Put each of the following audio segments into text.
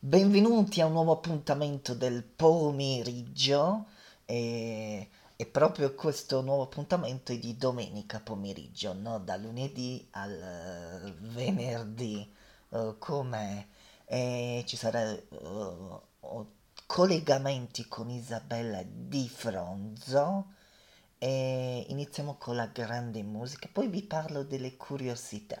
Benvenuti a un nuovo appuntamento del pomeriggio e, e, proprio questo nuovo appuntamento è di domenica pomeriggio, no? da lunedì al eh, venerdì oh, uh, come ci saranno uh, oh, collegamenti con Isabella Di Fronzo e iniziamo con la grande musica, poi vi parlo delle curiosità.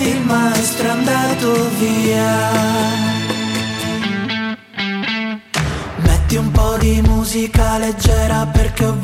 il maestro è andato via. Metti un po' di musica leggera perché ho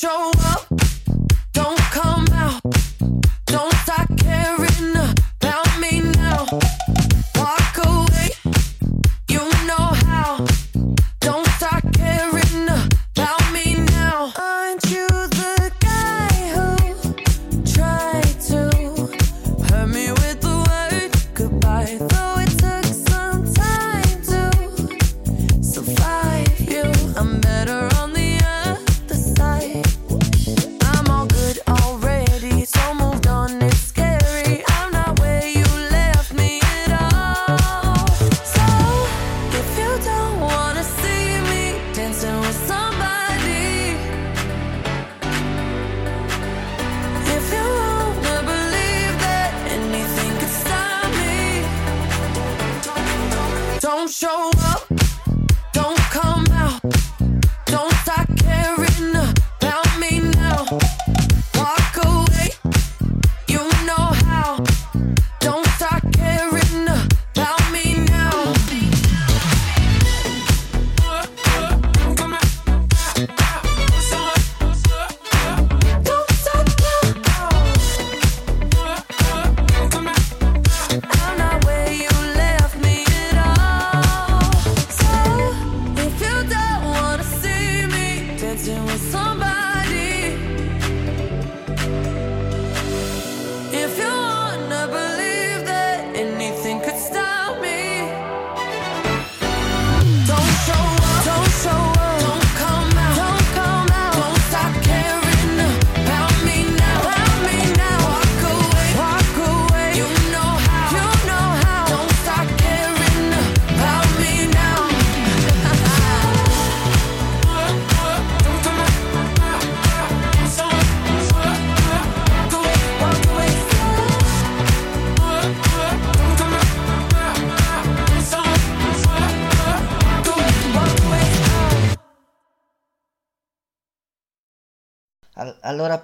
Show up,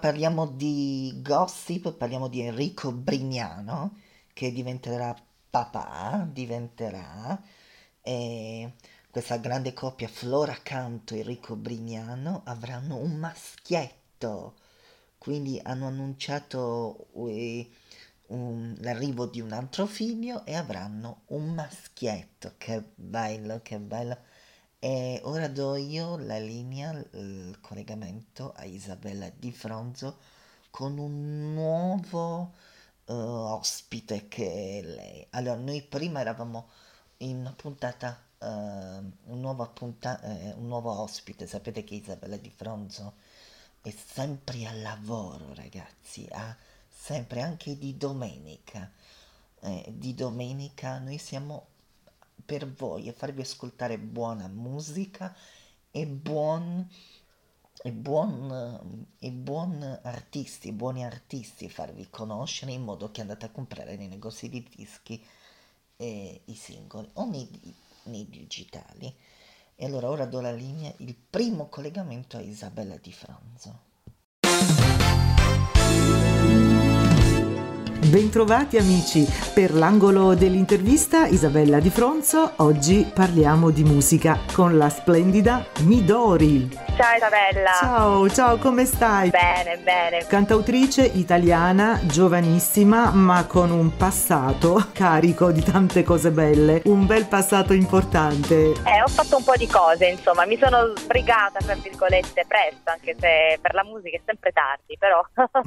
parliamo di gossip, parliamo di Enrico Brignano che diventerà papà, diventerà e questa grande coppia Flora Canto e Enrico Brignano avranno un maschietto, quindi hanno annunciato eh, un- l'arrivo di un altro figlio e avranno un maschietto, che bello, che bello. E ora do io la linea, il collegamento a Isabella Di Fronzo con un nuovo eh, ospite che è lei. Allora, noi prima eravamo in una puntata, eh, un, nuovo punta- eh, un nuovo ospite. Sapete che Isabella Di Fronzo è sempre al lavoro, ragazzi, ha sempre anche di domenica. Eh, di domenica noi siamo per voi e farvi ascoltare buona musica e buon e buon, e buon artisti, buoni artisti farvi conoscere in modo che andate a comprare nei negozi di dischi eh, i singoli o nei, nei digitali. E allora ora do la linea, il primo collegamento a Isabella Di Franzo. Bentrovati amici, per l'angolo dell'intervista Isabella Di Fronzo, oggi parliamo di musica con la splendida Midori. Ciao Isabella. Ciao, ciao, come stai? Bene, bene. Cantautrice italiana, giovanissima, ma con un passato carico di tante cose belle, un bel passato importante. Eh, ho fatto un po' di cose, insomma, mi sono sbrigata, tra virgolette, presto, anche se per la musica è sempre tardi, però.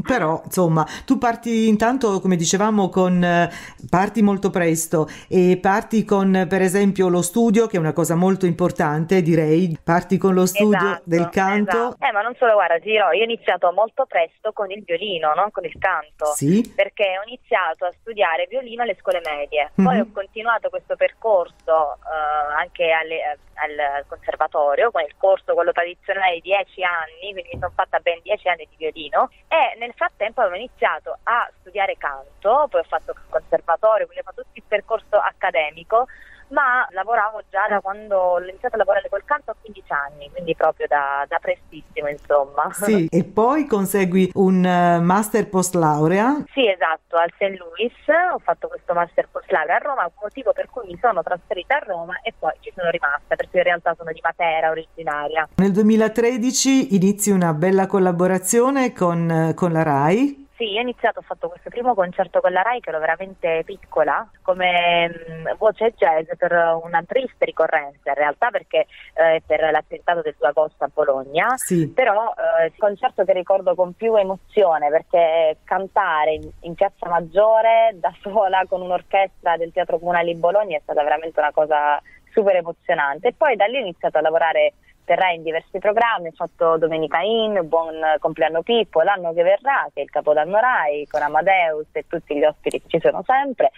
Però, insomma, tu parti intanto, come dicevamo, con eh, parti molto presto e parti con, per esempio, lo studio, che è una cosa molto importante, direi. Parti con lo studio Esatto, del canto. esatto. Eh, ma non solo, guarda, dirò, io ho iniziato molto presto con il violino, non con il canto. Sì. Perché ho iniziato a studiare violino alle scuole medie, poi Mhm. ho continuato questo percorso eh, anche alle- al conservatorio, con il corso quello tradizionale di 10 anni, quindi mi sono fatta ben 10 anni di violino e nel frattempo avevo iniziato a studiare canto, poi ho fatto il conservatorio, quindi ho fatto tutto il percorso accademico ma lavoravo già da quando ho iniziato a lavorare col canto a 15 anni, quindi proprio da, da prestissimo insomma. Sì, e poi consegui un uh, master post laurea? Sì, esatto, al St. Louis ho fatto questo master post laurea a Roma, motivo per cui mi sono trasferita a Roma e poi ci sono rimasta perché in realtà sono di Matera originaria. Nel 2013 inizi una bella collaborazione con, con la RAI. Sì, io ho iniziato, ho fatto questo primo concerto con la RAI che ero veramente piccola, come mh, voce jazz per una triste ricorrenza in realtà perché eh, per l'attentato del 2 agosto a Bologna, Sì. però eh, il concerto che ricordo con più emozione perché cantare in, in Piazza Maggiore da sola con un'orchestra del Teatro Comunale di Bologna è stata veramente una cosa super emozionante e poi da lì ho iniziato a lavorare Rai in diversi programmi, ho fatto Domenica In, Buon compleanno Pippo, l'anno che verrà, che è il Capodanno Rai, con Amadeus e tutti gli ospiti che ci sono sempre.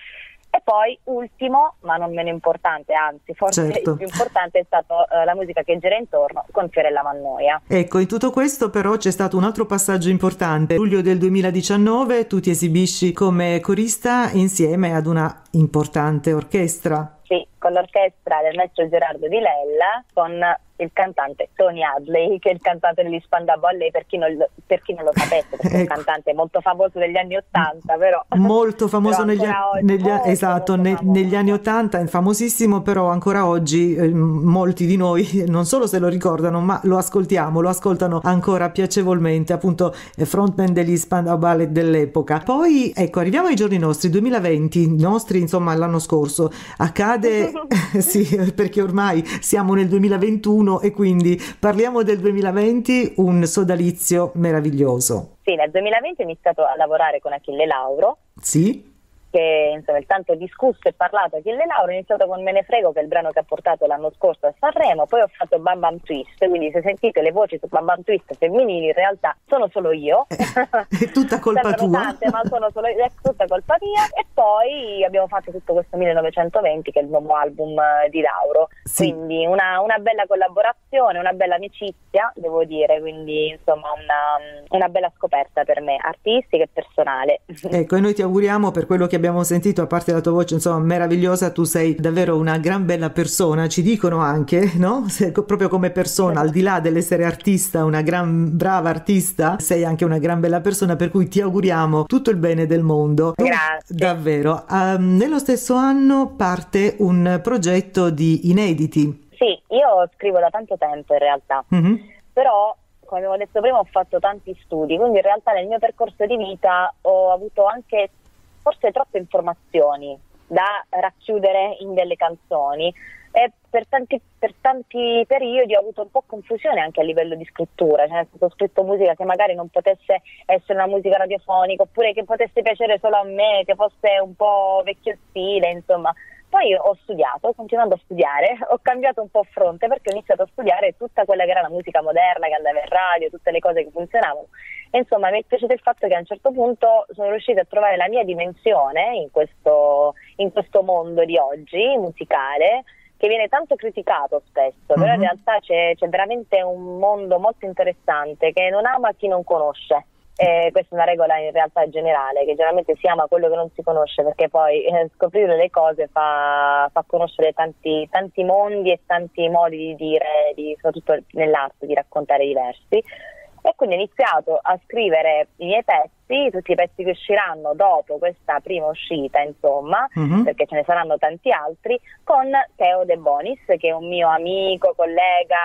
E poi ultimo, ma non meno importante, anzi forse Certo. il più importante è stato eh, la musica che gira intorno con Fiorella Mannoia. Ecco, in tutto questo però c'è stato un altro passaggio importante. Luglio del 2019 tu ti esibisci come corista insieme ad una importante orchestra. Sì, con l'orchestra del maestro Gerardo Di Lella, con il cantante Tony Hadley, che è il cantante degli Spandau Ballet, per chi non, lo- per chi non lo sapesse, perché è un Ecco. cantante molto famoso degli anni Ottanta, però... Molto famoso però negli, oggi- negli- molto, esatto, molto ne- famoso. negli anni 80, è famosissimo, però ancora oggi eh, molti di noi non solo se lo ricordano, ma lo ascoltiamo, lo ascoltano ancora piacevolmente, appunto eh, frontman degli Spandau Ballet dell'epoca. Poi, ecco, arriviamo ai giorni nostri, 2020, nostri insomma l'anno scorso, accade, sì, perché ormai siamo nel 2021 e quindi parliamo del 2020, un sodalizio meraviglioso. Sì, nel 2020 ho iniziato a lavorare con Achille Lauro, Sì? Che insomma il tanto discusso e parlato Achille Lauro, ho iniziato con Me ne frego, che è il brano che ha portato l'anno scorso a Sanremo, poi ho fatto Bam Bam Twist, quindi se sentite le voci su Bam Bam Twist femminili in realtà sono solo io. È tutta colpa tua. tante, ma sono solo è tutta colpa mia. E poi abbiamo fatto tutto questo 1920, che è il nuovo album eh, di Lauro. Sì. Quindi una, una bella collaborazione, una bella amicizia, devo dire. Quindi insomma una, una bella scoperta per me, artistica e personale. Ecco, e noi ti auguriamo per quello che abbiamo sentito, a parte la tua voce, insomma, meravigliosa, tu sei davvero una gran bella persona, ci dicono anche, no? Se- proprio come persona, al di là dell'essere artista, una gran brava artista, sei anche una gran bella persona, per cui ti auguriamo tutto il bene del mondo. Grazie. Davvero. Ehm, nello stesso anno parte un progetto di inediti. Sì, io scrivo da tanto tempo in realtà. Mhm. però come abbiamo detto prima ho fatto tanti studi, quindi in realtà nel mio percorso di vita ho avuto anche forse troppe informazioni da racchiudere in delle canzoni e per tanti, per tanti periodi ho avuto un po' confusione anche a livello di scrittura, cioè ho scritto musica che magari non potesse essere una musica radiofonica oppure che potesse piacere solo a me, che fosse un po' vecchio stile, insomma. Poi ho studiato, continuando a studiare, ho cambiato un po' fronte perché ho iniziato a studiare tutta quella che era la musica moderna che andava in radio, tutte le cose che funzionavano. E insomma mi è piaciuto il fatto che a un certo punto sono riuscita a trovare la mia dimensione in questo, in questo mondo di oggi musicale che viene tanto criticato spesso, però in Mhm. realtà c'è, c'è veramente un mondo molto interessante che non ama chi non conosce. E questa è una regola in realtà generale, che generalmente si ama quello che non si conosce, perché poi eh, scoprire le cose fa, fa conoscere tanti, tanti mondi e tanti modi di dire, di- soprattutto nell'arte, di raccontare diversi. E quindi ho iniziato a scrivere i miei pezzi, tutti i pezzi che usciranno dopo questa prima uscita, insomma, Mhm. perché ce ne saranno tanti altri, con Teo De Bonis, che è un mio amico, collega,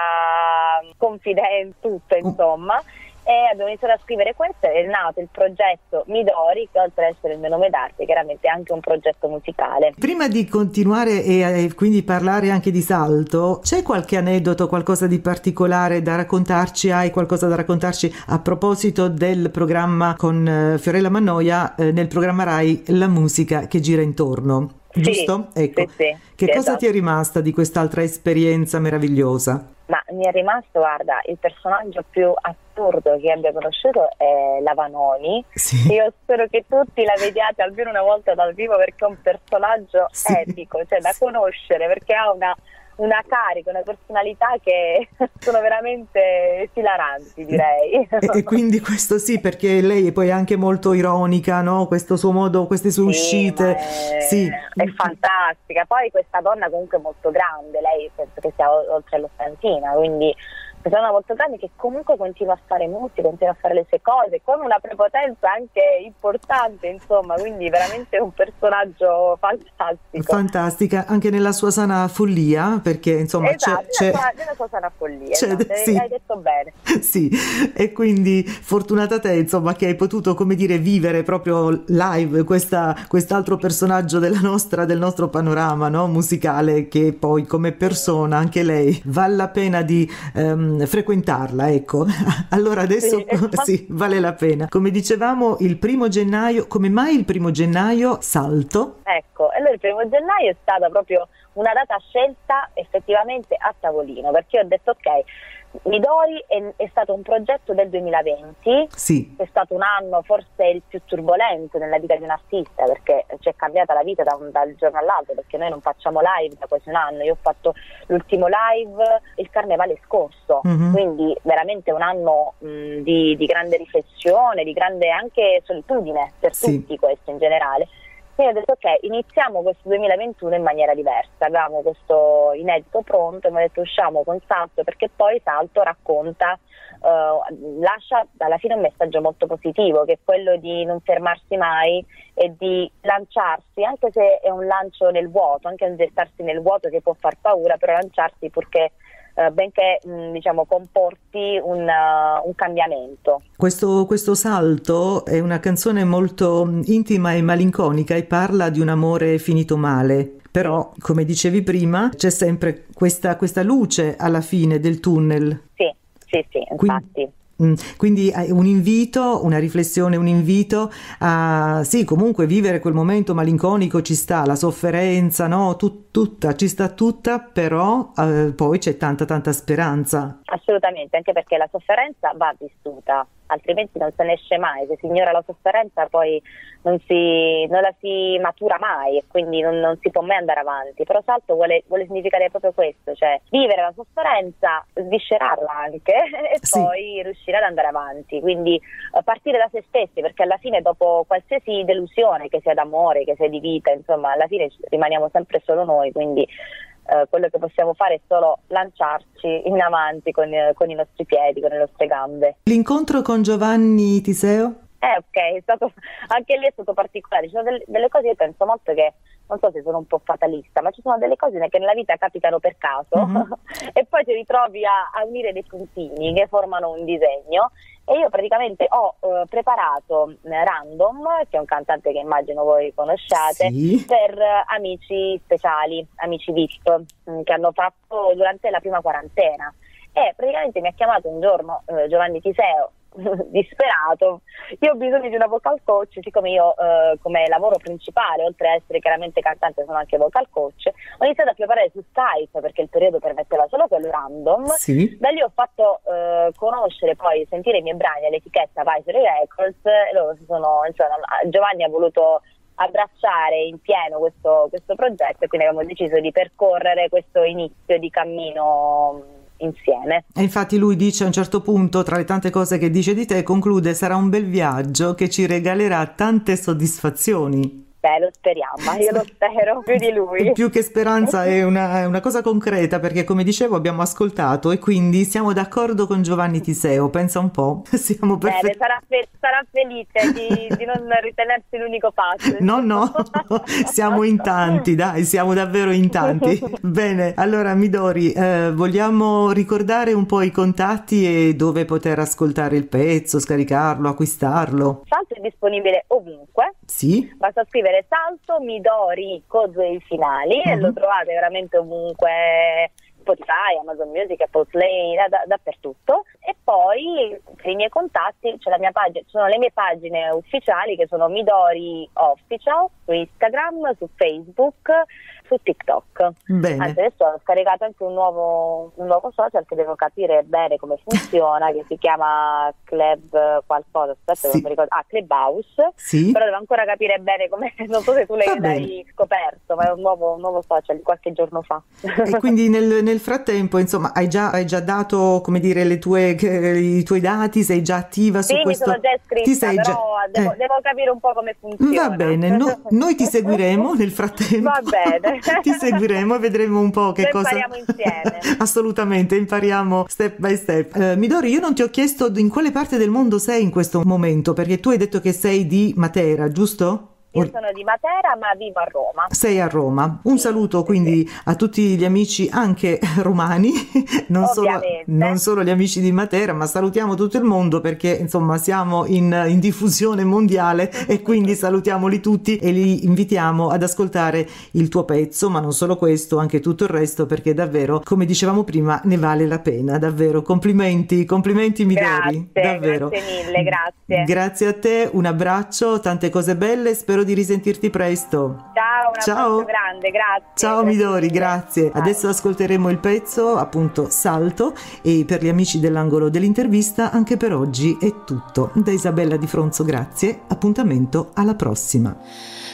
confidente, tutto insomma. E abbiamo iniziato a scrivere questo ed è nato il progetto Midori, che oltre ad essere il mio nome d'arte, chiaramente è anche un progetto musicale. Prima di continuare e eh, quindi parlare anche di salto, c'è qualche aneddoto, qualcosa di particolare da raccontarci? Hai qualcosa da raccontarci a proposito del programma con eh, Fiorella Mannoia, eh, nel programma Rai La musica che gira intorno? Sì, Giusto? Ecco. sì, sì, che sì, cosa esatto. ti è rimasta di quest'altra esperienza meravigliosa? Ma mi è rimasto, guarda, il personaggio più assurdo che abbia conosciuto è la Vanoni. Sì. Io spero che tutti la vediate almeno una volta dal vivo perché è un personaggio Sì. epico, cioè da Sì. conoscere perché ha una, una carica, una personalità che sono veramente esilaranti, direi. E, e, quindi questo sì, perché lei è poi anche molto ironica, no? Questo suo modo, queste sue sì, uscite. È, sì. è fantastica. Poi questa donna comunque molto grande, lei penso che sia oltre l'ottantina, quindi persona molto grande che comunque continua a fare musica, continua a fare le sue cose, con una prepotenza anche importante, insomma, quindi veramente un personaggio fantastico. Fantastica, anche nella sua sana follia, perché insomma esatto, c'è... Nella, sua, nella sua sana follia, c'è, esatto, sì. hai detto bene. sì, e quindi fortunata te, insomma, che hai potuto, come dire, vivere proprio live questa, quest'altro personaggio della nostra, del nostro panorama no? musicale, che poi come persona, anche lei, vale la pena di... Um, frequentarla, ecco. allora adesso sì, esatto. sì, vale la pena. Come dicevamo, il primo gennaio, come mai il primo gennaio salto? Ecco, allora il primo gennaio è stata proprio una data scelta effettivamente a tavolino, perché ho detto ok, Midori è, è, stato un progetto del 2020, sì. è stato un anno forse il più turbolento nella vita di un artista perché ci è cambiata la vita da un, dal giorno all'altro perché noi non facciamo live da quasi un anno, io ho fatto l'ultimo live il carnevale scorso, mm-hmm. quindi veramente un anno mh, di, di, grande riflessione, di grande anche solitudine per sì. tutti questo in generale. Quindi ho detto ok, iniziamo questo 2021 in maniera diversa, avevamo questo inedito pronto e mi ho detto usciamo con Salto perché poi Salto racconta, uh, lascia alla fine un messaggio molto positivo che è quello di non fermarsi mai e di lanciarsi, anche se è un lancio nel vuoto, anche gettarsi nel vuoto che può far paura, però lanciarsi purché eh, benché mh, diciamo, comporti un, uh, un cambiamento. Questo, questo, salto è una canzone molto intima e malinconica e parla di un amore finito male. Però, come dicevi prima, c'è sempre questa, questa luce alla fine del tunnel. Sì, sì, sì, infatti. Quindi, Mm, quindi un invito, una riflessione, un invito a sì, comunque vivere quel momento malinconico ci sta, la sofferenza, no? Tut, tutta, ci sta tutta, però eh, poi c'è tanta tanta speranza. Assolutamente, anche perché la sofferenza va vissuta, altrimenti non se ne esce mai, se si ignora la sofferenza poi non, si, non la si matura mai e quindi non, non, si può mai andare avanti. Però Salto vuole, vuole, significare proprio questo, cioè vivere la sofferenza, sviscerarla anche e sì. poi riuscire ad andare avanti. Quindi uh, partire da se stessi, perché alla fine dopo qualsiasi delusione, che sia d'amore, che sia di vita, insomma, alla fine rimaniamo sempre solo noi, quindi Uh, quello che possiamo fare è solo lanciarci in avanti con, uh, con, i nostri piedi, con le nostre gambe. L'incontro con Giovanni Tiseo? Eh ok, stato, anche lì è stato particolare, ci sono delle, delle cose io penso molto che, non so se sono un po' fatalista, ma ci sono delle cose che nella vita capitano per caso uh-huh. e poi ti ritrovi a, a, unire dei puntini che formano un disegno e io praticamente ho eh, preparato eh, Random, che è un cantante che immagino voi conosciate, sì. per eh, amici speciali, amici VIP, mm, che hanno fatto durante la prima quarantena e praticamente mi ha chiamato un giorno eh, Giovanni Tiseo disperato, io ho bisogno di una vocal coach, siccome io eh, come lavoro principale, oltre a essere chiaramente cantante, sono anche vocal coach, ho iniziato a preparare su Skype perché il periodo permetteva solo quello random. Sì. Da lì ho fatto eh, conoscere poi, sentire i miei brani all'etichetta Visory Records e loro si sono, insomma, Giovanni ha voluto abbracciare in pieno questo, questo progetto e quindi abbiamo deciso di percorrere questo inizio di cammino insieme. E infatti lui dice a un certo punto, tra le tante cose che dice di te, conclude sarà un bel viaggio che ci regalerà tante soddisfazioni. Beh, lo speriamo, ma io lo spero più di lui. Più che speranza è una, è una, cosa concreta perché come dicevo abbiamo ascoltato e quindi siamo d'accordo con Giovanni Tiseo, pensa un po'. Siamo perfetti. Sarà, fe- sarà, felice di, di, non ritenersi l'unico passo. No, no, siamo in tanti, dai, siamo davvero in tanti. Bene, allora Midori, eh, vogliamo ricordare un po' i contatti e dove poter ascoltare il pezzo, scaricarlo, acquistarlo? Salto è disponibile ovunque. Sì. Basta scrivere scrivere salto Midori con due finali uh-huh. e lo mhm. trovate veramente ovunque Spotify, Amazon Music, Apple Play, da, da, dappertutto. E poi per i miei contatti c'è la mia pagina, ci sono le mie pagine ufficiali che sono Midori Official su Instagram, su Facebook, su TikTok. Bene. Anzi, adesso ho scaricato anche un nuovo, un nuovo social che devo capire bene come funziona, che si chiama Club qualcosa, aspetta Sì. non mi ricordo, ah, Clubhouse, Sì? però devo ancora capire bene come, non so se tu l'hai, l'hai scoperto, ma è un nuovo, un nuovo social di qualche giorno fa. E quindi nel, nel frattempo, insomma, hai già, hai già dato, come dire, le tue, i tuoi dati, sei già attiva su Sì, mi questo? sono già iscritta, Ti sei però già- devo, eh. devo capire un po' come funziona. Va bene, no- noi ti seguiremo nel frattempo. Va bene. ti seguiremo e vedremo un po' che Lo cosa. impariamo insieme. Assolutamente, impariamo step by step. Eh, Midori, io non ti ho chiesto in quale parte del mondo sei in questo momento, perché tu hai detto che sei di Matera, giusto? Io sono di Matera, ma vivo a Roma. Sei a Roma. Un saluto quindi a tutti gli amici anche romani, non solo, non solo gli amici di Matera, ma salutiamo tutto il mondo perché insomma siamo in, in diffusione mondiale e quindi salutiamoli tutti e li invitiamo ad ascoltare il tuo pezzo, ma non solo questo, anche tutto il resto perché davvero, come dicevamo prima, ne vale la pena, davvero. Complimenti, complimenti Midori, davvero. grazie mille, grazie. Grazie a te, un abbraccio, tante cose belle, spero di risentirti presto. Ciao, un Ciao. grande, grazie. Ciao Grazie Midori, grazie. Ciao. Adesso ascolteremo il pezzo, appunto Salto, e per gli amici dell'angolo dell'intervista anche per oggi è tutto. Da Isabella Di Fronzo, grazie. Appuntamento alla prossima.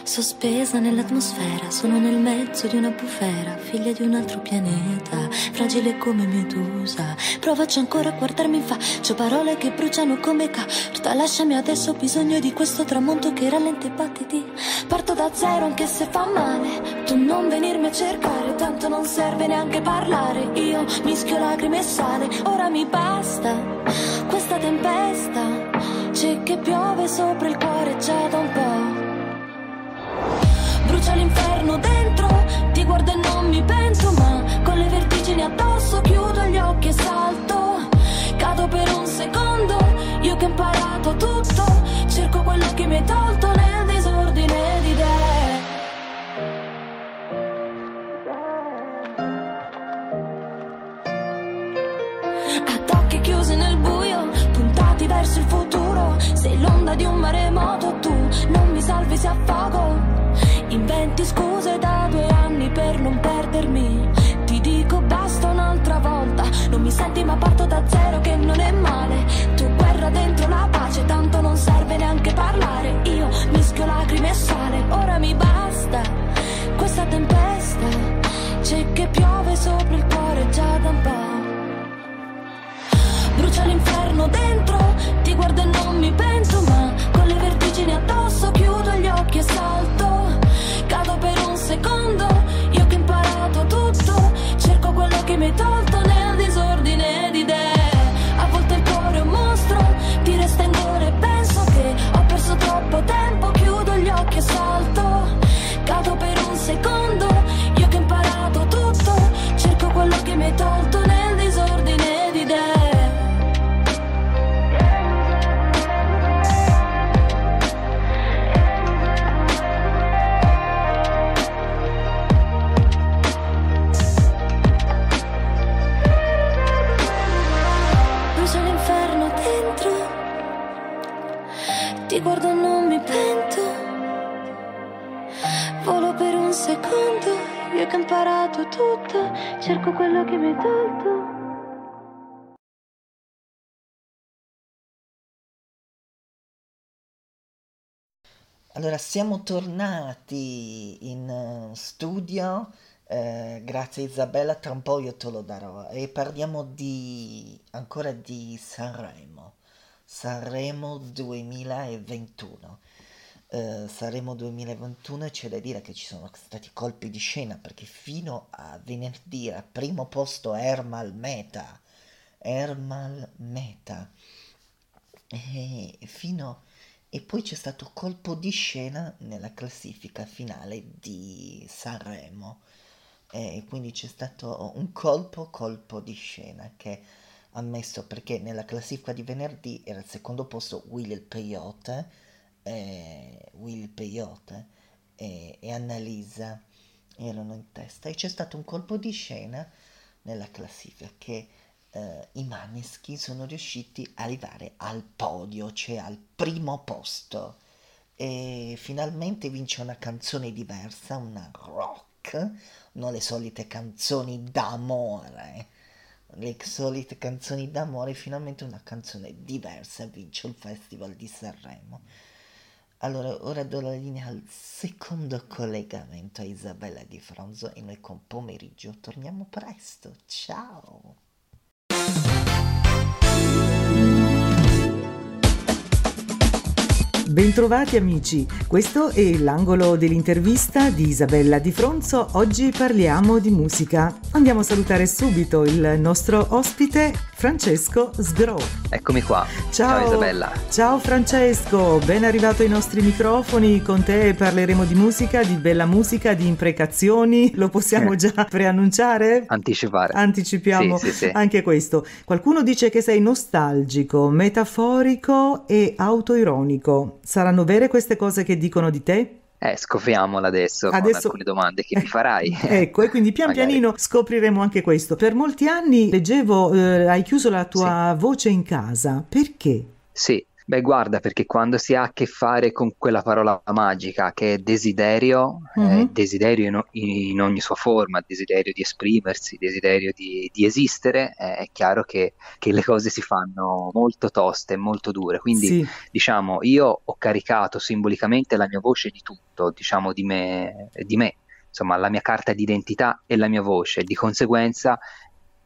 Sospesa nell'atmosfera, sono nel mezzo di una bufera, figlia di un altro pianeta, fragile come medusa. Provaci ancora a guardarmi in faccia, parole che bruciano come carta. Lasciami adesso, ho bisogno di questo tramonto che rallenta i battiti. Parto da zero anche se fa male, tu non venirmi a cercare, tanto non serve neanche parlare. Io mischio lacrime e sale, ora mi basta questa tempesta. C'è che piove sopra il cuore già da un po'. Brucia l'inferno dentro, ti guardo e non mi pento, ma con le vertigini addosso chiudo gli occhi e salto. Cado per un secondo, io che ho imparato tutto, cerco quello che mi hai tolto nel disordine di idee. Ad occhi chiusi nel buio, puntati verso il futuro. Sei l'onda di un maremoto, tu non mi salvi se affogo. Ti guardo e non mi pento. Volo per un secondo, io che ho imparato tutto, cerco quello che mi hai tolto. Allora, siamo tornati in eh, studio, eh, grazie Isabella, tra un po' io te lo darò e parliamo di, ancora di Sanremo, Sanremo 2021. Eh, Sanremo 2021 c'è da dire che ci sono stati colpi di scena perché fino a venerdì era primo posto Ermal Meta, Ermal Meta, e fino e poi c'è stato colpo di scena nella classifica finale di Sanremo. E quindi c'è stato un colpo, colpo di scena che ha messo perché nella classifica di venerdì era al secondo posto Will il Peyote, eh, Will il Peyote e, e Annalisa erano in testa e c'è stato un colpo di scena nella classifica che eh, i Maneschi sono riusciti ad arrivare al podio, cioè al primo posto. E finalmente vince una canzone diversa, una rock, non le solite canzoni d'amore. Le solite canzoni d'amore, finalmente una canzone diversa vince il Festival di Sanremo. Allora, ora do la linea al secondo collegamento a Isabella Di Fronzo e noi con pomeriggio torniamo presto. Ciao! Bentrovati amici, questo è l'angolo dell'intervista di Isabella Di Fronzo. Oggi parliamo di musica. Andiamo a salutare subito il nostro ospite Francesco Sgro. Eccomi qua. Ciao. Ciao Isabella. Ciao Francesco, ben arrivato ai nostri microfoni. Con te parleremo di musica, di bella musica, di imprecazioni. Lo possiamo già preannunciare? Anticipare. Anticipiamo Sì, sì, sì. anche questo. Qualcuno dice che sei nostalgico, metaforico e autoironico. Saranno vere queste cose che dicono di te? Eh, scopriamola adesso, Adesso- con alcune domande che mi farai. Ecco, e quindi pian Magari. pianino scopriremo anche questo. Per molti anni leggevo, eh, hai chiuso la tua voce in casa. Perché? Sì, beh, guarda, perché quando si ha a che fare con quella parola magica che è desiderio, eh, Mhm. desiderio in, in ogni sua forma, desiderio di esprimersi, desiderio di, di esistere, eh, è chiaro che, che le cose si fanno molto toste, molto dure. Quindi, Sì, diciamo, io ho caricato simbolicamente la mia voce di tutto, diciamo, di me, di me, insomma, la mia carta d'identità e la mia voce. Di conseguenza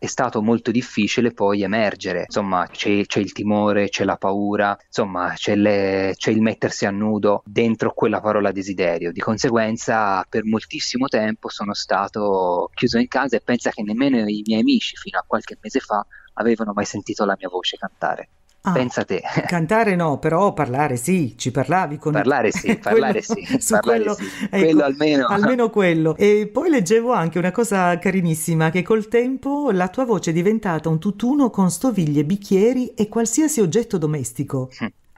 è stato molto difficile poi emergere. Insomma, c'è, c'è il timore, c'è la paura, insomma, c'è, le- c'è il mettersi a nudo dentro quella parola desiderio. Di conseguenza, per moltissimo tempo sono stato chiuso in casa e pensa che nemmeno i miei amici fino a qualche mese fa avevano mai sentito la mia voce cantare. Ah, Pensa te. cantare no, però parlare sì, ci parlavi con Parlare sì, parlare Quello- sì, su parlare quello, sì. ecco, Quello almeno. almeno quello. E poi leggevo anche una cosa carinissima, che col tempo la tua voce è diventata un tutt'uno con stoviglie, bicchieri e qualsiasi oggetto domestico.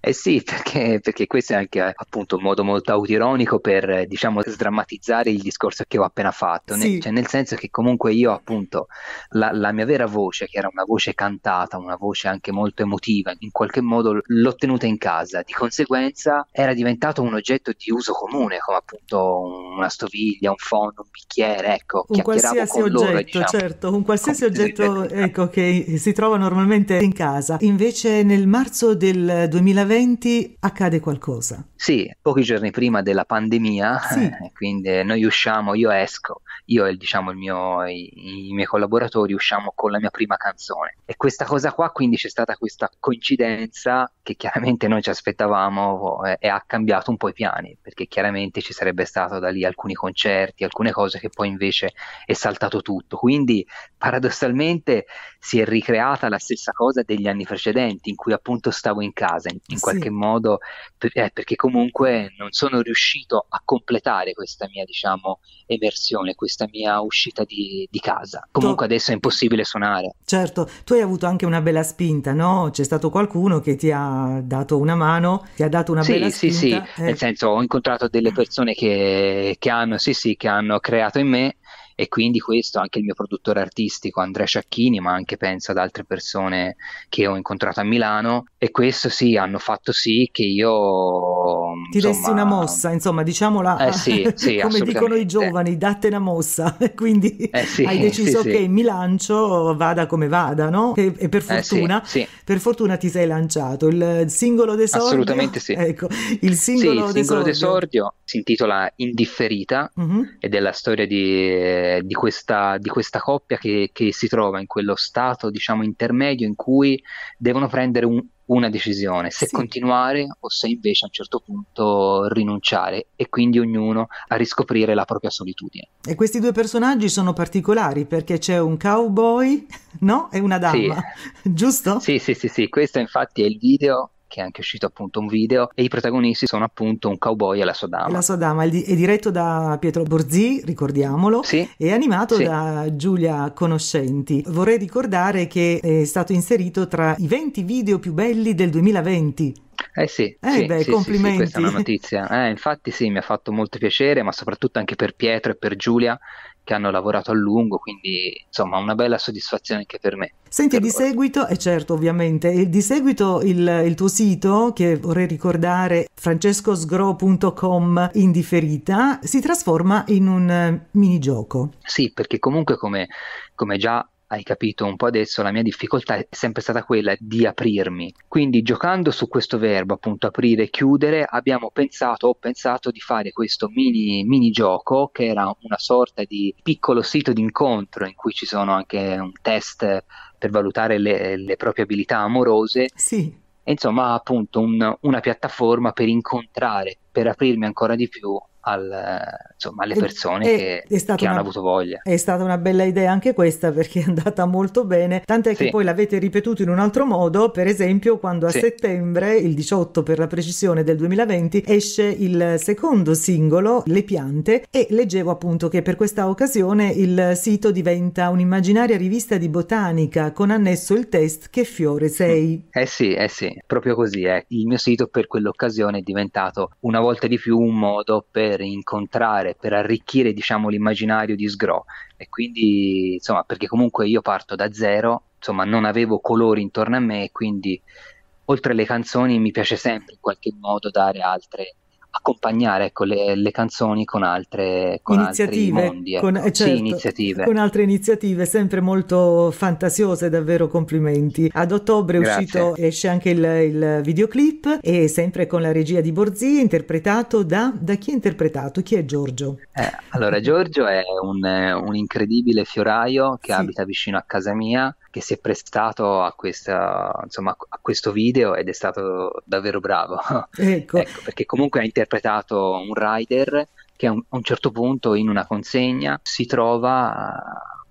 Eh sì, perché, perché questo è anche appunto un modo molto autironico per, diciamo, sdrammatizzare il discorso che ho appena fatto, Ne- Sì. cioè nel senso che comunque io appunto la, la mia vera voce, che era una voce cantata, una voce anche molto emotiva, in qualche modo l'ho tenuta in casa, di conseguenza era diventato un oggetto di uso comune, come appunto una stoviglia, un fondo, un bicchiere, ecco, Un qualsiasi con loro, oggetto, diciamo. certo, un qualsiasi oggetto oggetto. ecco, che si trova normalmente in casa. Invece nel marzo del 2020 accade qualcosa. Sì, pochi giorni prima della pandemia, Sì. quindi noi usciamo, io esco, io e diciamo il mio, i, i miei collaboratori usciamo con la mia prima canzone. E questa cosa qua, quindi c'è stata questa coincidenza che chiaramente noi ci aspettavamo eh, e ha cambiato un po' i piani, perché chiaramente ci sarebbe stato da lì alcuni concerti, alcune cose che poi invece è saltato tutto. Quindi paradossalmente si è ricreata la stessa cosa degli anni precedenti, in cui appunto stavo in casa, in, in Sì. qualche modo per- eh, perché comunque non sono riuscito a completare questa mia, diciamo, emersione, questa mia uscita di, di casa. Comunque adesso è impossibile suonare. Certo, tu hai avuto anche una bella spinta, no? C'è stato qualcuno che ti ha dato una mano, ti ha dato una Sì, bella sì, sì, spinta. eh. nel senso ho incontrato delle persone che, che hanno, sì, sì, che hanno creato in me e quindi questo, anche il mio produttore artistico Andrea Sciacchini, ma anche penso ad altre persone che ho incontrato a Milano e questo sì, hanno fatto sì che io, Ti dessi insomma, una mossa, insomma, diciamola Eh sì, sì, come dicono i giovani, datte una mossa. Quindi Eh sì, hai deciso che mi lancio, vada come vada, no? E, e per Eh fortuna, sì. per fortuna ti sei lanciato. Il singolo d'esordio, Assolutamente sì. Ecco, il singolo il singolo d'esordio. d'esordio si intitola Indifferita Mhm. ed è la storia di, di questa, di questa coppia che, che si trova in quello stato, diciamo, intermedio in cui devono prendere un- una decisione, se Sì. continuare o se invece a un certo punto rinunciare e quindi ognuno a riscoprire la propria solitudine. E questi due personaggi sono particolari perché c'è un cowboy, no? E una Sì. dama, giusto? Sì, sì, sì, sì, questo infatti è il video, che è anche uscito appunto un video, e i protagonisti sono appunto un cowboy e la sua E dama. La sua dama è di- è diretto da Pietro Borzì, ricordiamolo. Sì, È animato Sì. da Giulia Conoscenti. Vorrei ricordare che è stato inserito tra i 20 video più belli del 2020. Eh sì, Eh sì, beh, sì, sì, sì, complimenti. questa è una notizia. Eh, infatti sì, mi ha fatto molto piacere, ma soprattutto anche per Pietro e per Giulia, che hanno lavorato a lungo, quindi insomma una bella soddisfazione anche per me. Senti, di seguito, e eh certo ovviamente, di seguito il, il, tuo sito, che vorrei ricordare, francescosgro.com in differita, si trasforma in un eh, minigioco. Sì, perché comunque come, come già hai capito un po' adesso, la mia difficoltà è sempre stata quella di aprirmi. Quindi giocando su questo verbo, appunto aprire e chiudere, abbiamo pensato, ho pensato di fare questo mini, mini gioco che era una sorta di piccolo sito d'incontro in cui ci sono anche un test per valutare le, le proprie abilità amorose. Sì. E insomma, appunto, un, una piattaforma per incontrare, per aprirmi ancora di più al, insomma, alle persone è, che, è che una, hanno avuto voglia. È stata una bella idea anche questa perché è andata molto bene, tant'è sì. che poi l'avete ripetuto in un altro modo, per esempio quando a sì. settembre, il 18 per la precisione del 2020, esce il secondo singolo, Le piante, e leggevo appunto che per questa occasione il sito diventa un'immaginaria rivista di botanica con annesso il test Che fiore sei. Eh sì, eh sì, proprio così è. Il mio sito per quell'occasione è diventato una volta di più un modo per per incontrare, per arricchire diciamo l'immaginario di Sgro. E quindi insomma perché comunque io parto da zero, insomma non avevo colori intorno a me quindi oltre alle canzoni mi piace sempre in qualche modo dare altre accompagnare ecco, le, le, canzoni con altre con iniziative, mondi, ecco. con, eh, certo, sì, iniziative. con altre iniziative sempre molto fantasiose, davvero complimenti. Ad ottobre è uscito, esce anche il, il, videoclip e sempre con la regia di Borzi, interpretato da, da chi è interpretato? Chi è Giorgio? Eh, allora Giorgio è un, un incredibile fioraio che sì. abita vicino a casa mia che si è prestato a, questa, insomma, a questo video ed è stato davvero bravo. Ecco. ecco perché comunque ha interpretato un rider che a un, a un certo punto in una consegna si trova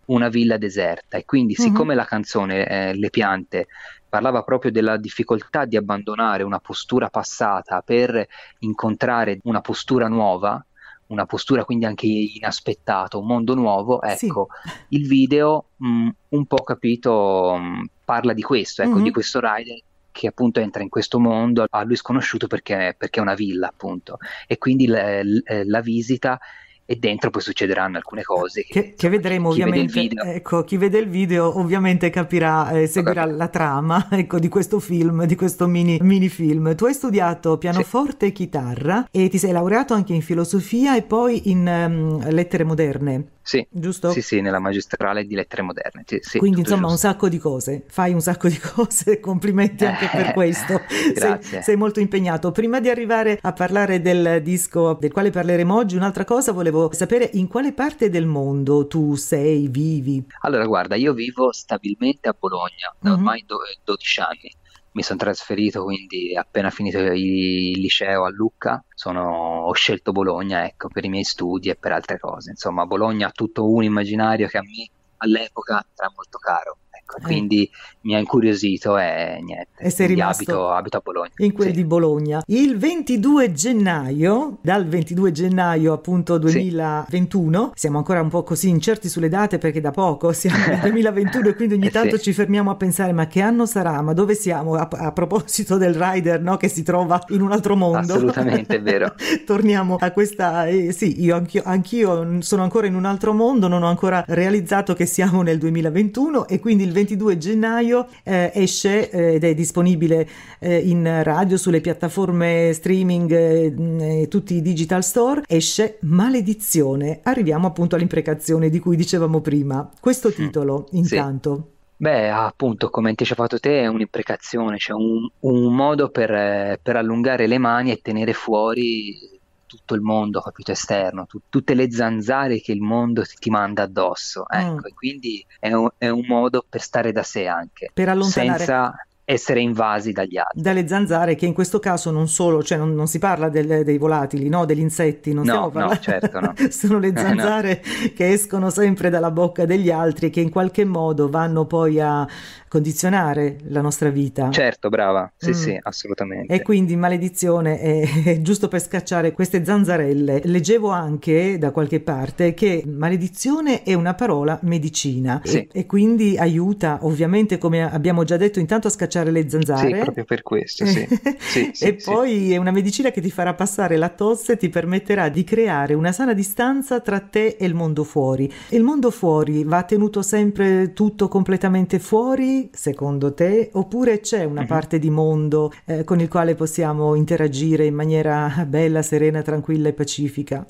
una villa deserta e quindi mm-hmm. siccome la canzone eh, Le piante parlava proprio della difficoltà di abbandonare una postura passata per incontrare una postura nuova, una postura quindi anche inaspettata, un mondo nuovo, ecco, sì. il video mh, mm, un po' capito mh, parla di questo, ecco, mm-hmm. di questo rider che appunto entra in questo mondo a lui sconosciuto perché, perché è una villa appunto e quindi la, la visita e dentro poi succederanno alcune cose che, che, che vedremo chi ovviamente vede ecco chi vede il video ovviamente capirà eh, seguirà okay. la trama ecco di questo film di questo mini, mini film tu hai studiato pianoforte sì. e chitarra e ti sei laureato anche in filosofia e poi in um, lettere moderne sì, giusto? Sì, sì, nella magistrale di lettere moderne. Sì, sì, Quindi insomma giusto. un sacco di cose, fai un sacco di cose, complimenti anche per questo. Grazie. Sei, sei, molto impegnato. Prima di arrivare a parlare del disco del quale parleremo oggi, un'altra cosa volevo sapere in quale parte del mondo tu sei, vivi? Allora guarda, io vivo stabilmente a Bologna da mhm. ormai mm-hmm. 12 anni mi sono trasferito quindi appena finito il liceo a Lucca sono, ho scelto Bologna ecco, per i miei studi e per altre cose. Insomma Bologna ha tutto un immaginario che a me all'epoca era molto caro ecco, eh. quindi mi ha incuriosito e niente. E sei rimasto abito, abito, a Bologna. In quel sì. di Bologna. Il 22 gennaio, dal 22 gennaio appunto 2021, sì. siamo ancora un po' così incerti sulle date perché da poco siamo nel 2021 e quindi ogni eh tanto sì. ci fermiamo a pensare ma che anno sarà, ma dove siamo? A, a proposito del rider no? che si trova in un altro mondo. Assolutamente, è vero. Torniamo a questa, eh, sì, io anch'io, anch'io sono ancora in un altro mondo, non ho ancora realizzato che siamo nel 2021 e quindi il 22 gennaio eh, esce eh, ed è disponibile eh, in radio, sulle piattaforme streaming eh, tutti i digital store, esce Maledizione. Arriviamo appunto all'imprecazione di cui dicevamo prima. Questo titolo, intanto. Sì. Beh, appunto, come anticipato te, è un'imprecazione, cioè un, un modo per, per, allungare le mani e tenere fuori tutto il mondo, capito, esterno, tu, tutte le zanzare che il mondo ti manda addosso, ecco, mm. e quindi è un, è un, modo per stare da sé anche, per allontanare... senza essere invasi dagli altri. Dalle zanzare che in questo caso non solo, cioè non, non si parla del, dei volatili, no? degli insetti, non no, parlando... no, certo, no. sono le zanzare no. che escono sempre dalla bocca degli altri e che in qualche modo vanno poi a condizionare la nostra vita. Certo, brava, sì, mm. sì, assolutamente. E quindi maledizione è, è giusto per scacciare queste zanzarelle. Leggevo anche da qualche parte che maledizione è una parola medicina sì. e, e quindi aiuta ovviamente, come abbiamo già detto, intanto a scacciare cacciare le zanzare. Sì, proprio per questo, sì. sì, sì e poi è una medicina che ti farà passare la tosse e ti permetterà di creare una sana distanza tra te e il mondo fuori. Il mondo fuori va tenuto sempre tutto completamente fuori, secondo te, oppure c'è una mm-hmm. parte di mondo eh, con il quale possiamo interagire in maniera bella, serena, tranquilla e pacifica?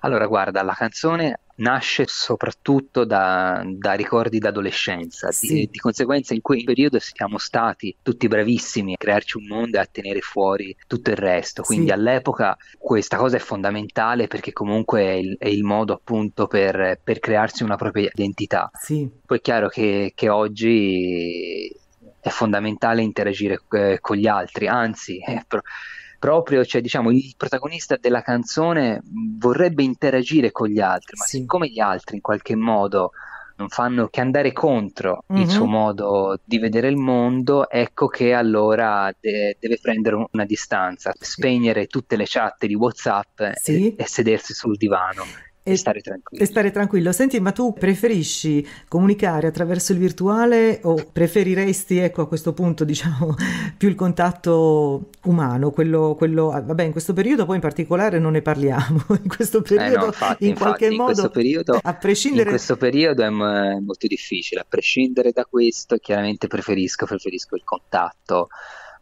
Allora, guarda, la canzone nasce soprattutto da, da ricordi d'adolescenza, sì. di, di, conseguenza in quel periodo siamo stati tutti bravissimi a crearci un mondo e a tenere fuori tutto il resto, quindi sì. all'epoca questa cosa è fondamentale perché comunque è il, è il modo appunto per, per, crearsi una propria identità. Sì. Poi è chiaro che, che oggi è fondamentale interagire eh, con gli altri, anzi... Eh, pro- proprio, cioè, diciamo, il protagonista della canzone vorrebbe interagire con gli altri, ma sì. siccome gli altri in qualche modo non fanno che andare contro mm-hmm. il suo mhm. modo di vedere il mondo, ecco che allora de- deve prendere una distanza, spegnere tutte le chat di WhatsApp sì. e-, e sedersi sul divano e stare tranquillo. E stare tranquillo. Senti, ma tu preferisci comunicare attraverso il virtuale o preferiresti, ecco, a questo punto, diciamo, più il contatto umano, quello, quello ah, vabbè, in questo periodo poi in particolare non ne parliamo, in questo periodo, eh no, infatti, in infatti, qualche in modo, periodo, a prescindere... In questo periodo è, m- molto difficile, a prescindere da questo, chiaramente preferisco, preferisco il contatto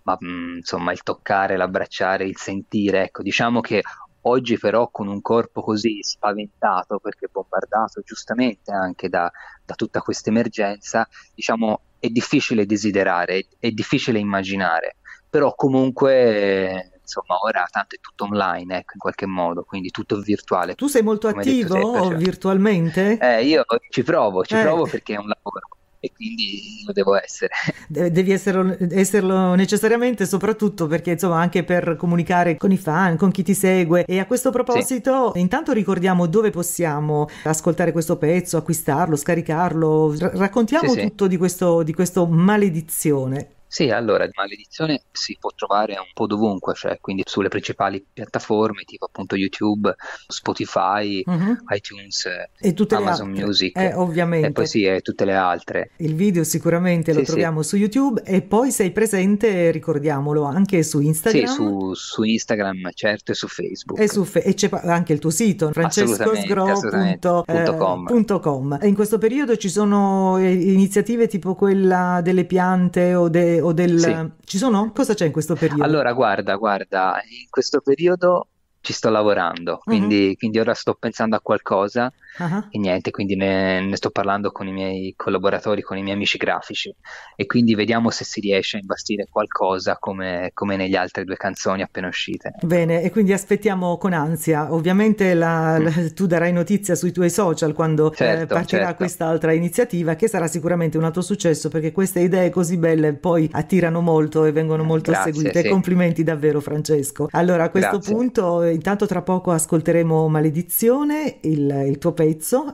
ma mm, insomma il toccare, l'abbracciare, il sentire, ecco, diciamo che Oggi però con un corpo così spaventato, perché bombardato giustamente anche da, da tutta questa emergenza, diciamo è difficile desiderare, è, difficile immaginare, però comunque insomma ora tanto è tutto online ecco in qualche modo quindi tutto virtuale tu sei molto attivo detto, cioè, virtualmente? Eh, io ci provo ci eh. provo perché è un lavoro e quindi lo devo essere. Devi esserlo, esserlo, necessariamente, soprattutto perché insomma anche per comunicare con i fan, con chi ti segue. E a questo proposito, sì. intanto ricordiamo dove possiamo ascoltare questo pezzo, acquistarlo, scaricarlo. R- raccontiamo sì, tutto sì. Di, questo, di questo maledizione. Sì, allora, Maledizione si può trovare un po' dovunque, cioè quindi sulle principali piattaforme tipo appunto YouTube, Spotify, uh-huh. iTunes, e tutte Amazon le altre. Music. Eh, ovviamente. E poi sì, e tutte le altre. Il video sicuramente sì, lo troviamo sì. su YouTube e poi sei presente, ricordiamolo, anche su Instagram. Sì, su, su Instagram, certo, e su Facebook. E, su fe- e c'è anche il tuo sito, francescosgro.com. Eh, in questo periodo ci sono eh, iniziative tipo quella delle piante o de- o del... Sì. Ci sono? Cosa c'è in questo periodo? Allora, guarda, guarda, in questo periodo ci sto lavorando, quindi, uh-huh. quindi ora sto pensando a qualcosa uh-huh. e niente, quindi ne, ne, sto parlando con i miei collaboratori, con i miei amici grafici e quindi vediamo se si riesce a imbastire qualcosa come, come nelle altre due canzoni appena uscite. Bene, e quindi aspettiamo con ansia. Ovviamente la, mm. la, tu darai notizia sui tuoi social quando eh, certo, eh, partirà certo. quest'altra iniziativa che sarà sicuramente un altro successo perché queste idee così belle poi attirano molto e vengono molto Grazie, seguite. Sì. Complimenti davvero Francesco. Allora a questo Grazie. punto intanto tra poco ascolteremo Maledizione, il, il tuo pezzo,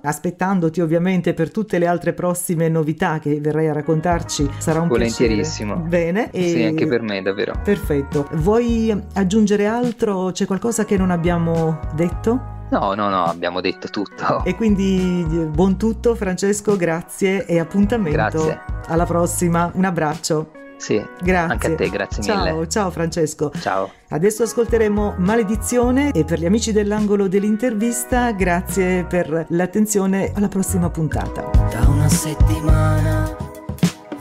aspettandoti ovviamente per tutte le altre prossime novità che verrai a raccontarci. Sarà un Volentierissimo. piacere. Bene. E... Sì, anche per me, davvero. Perfetto. Vuoi aggiungere altro? C'è qualcosa che non abbiamo detto? No, no, no, abbiamo detto tutto. E quindi buon tutto Francesco, grazie e appuntamento grazie. alla prossima. Un abbraccio. Sì, grazie. Anche a te, grazie ciao, mille. Ciao Francesco. Ciao. Adesso ascolteremo Maledizione e per gli amici dell'angolo dell'intervista, grazie per l'attenzione alla prossima puntata. Da una settimana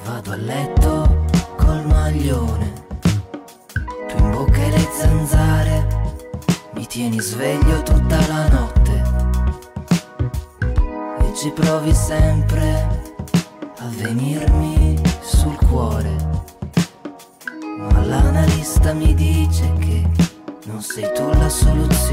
vado a letto col maglione, tu in bocca e le zanzare, mi tieni sveglio tutta la notte e ci provi sempre a venirmi sul cuore ma l'analista mi dice che non sei tu la soluzione.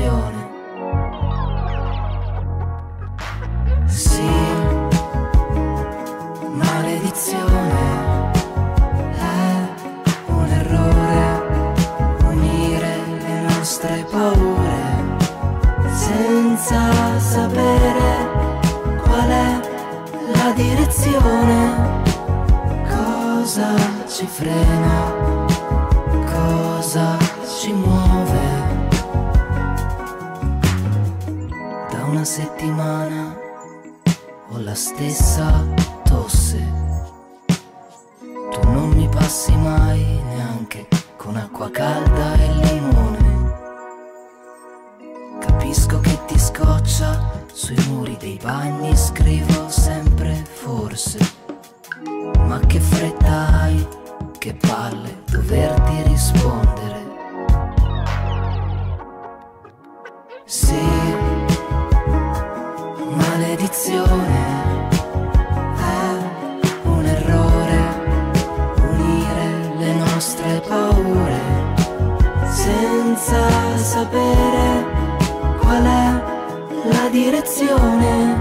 Direzione,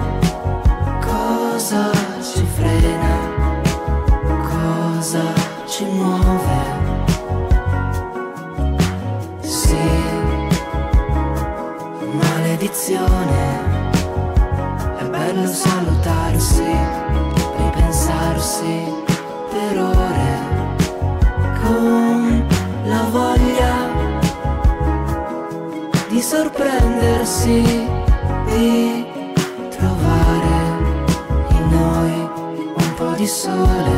cosa ci frena, cosa ci muove. Sì, maledizione, è bello salutarsi, ripensarsi per ore con la voglia di sorprendersi, trovare in noi un po' di sole.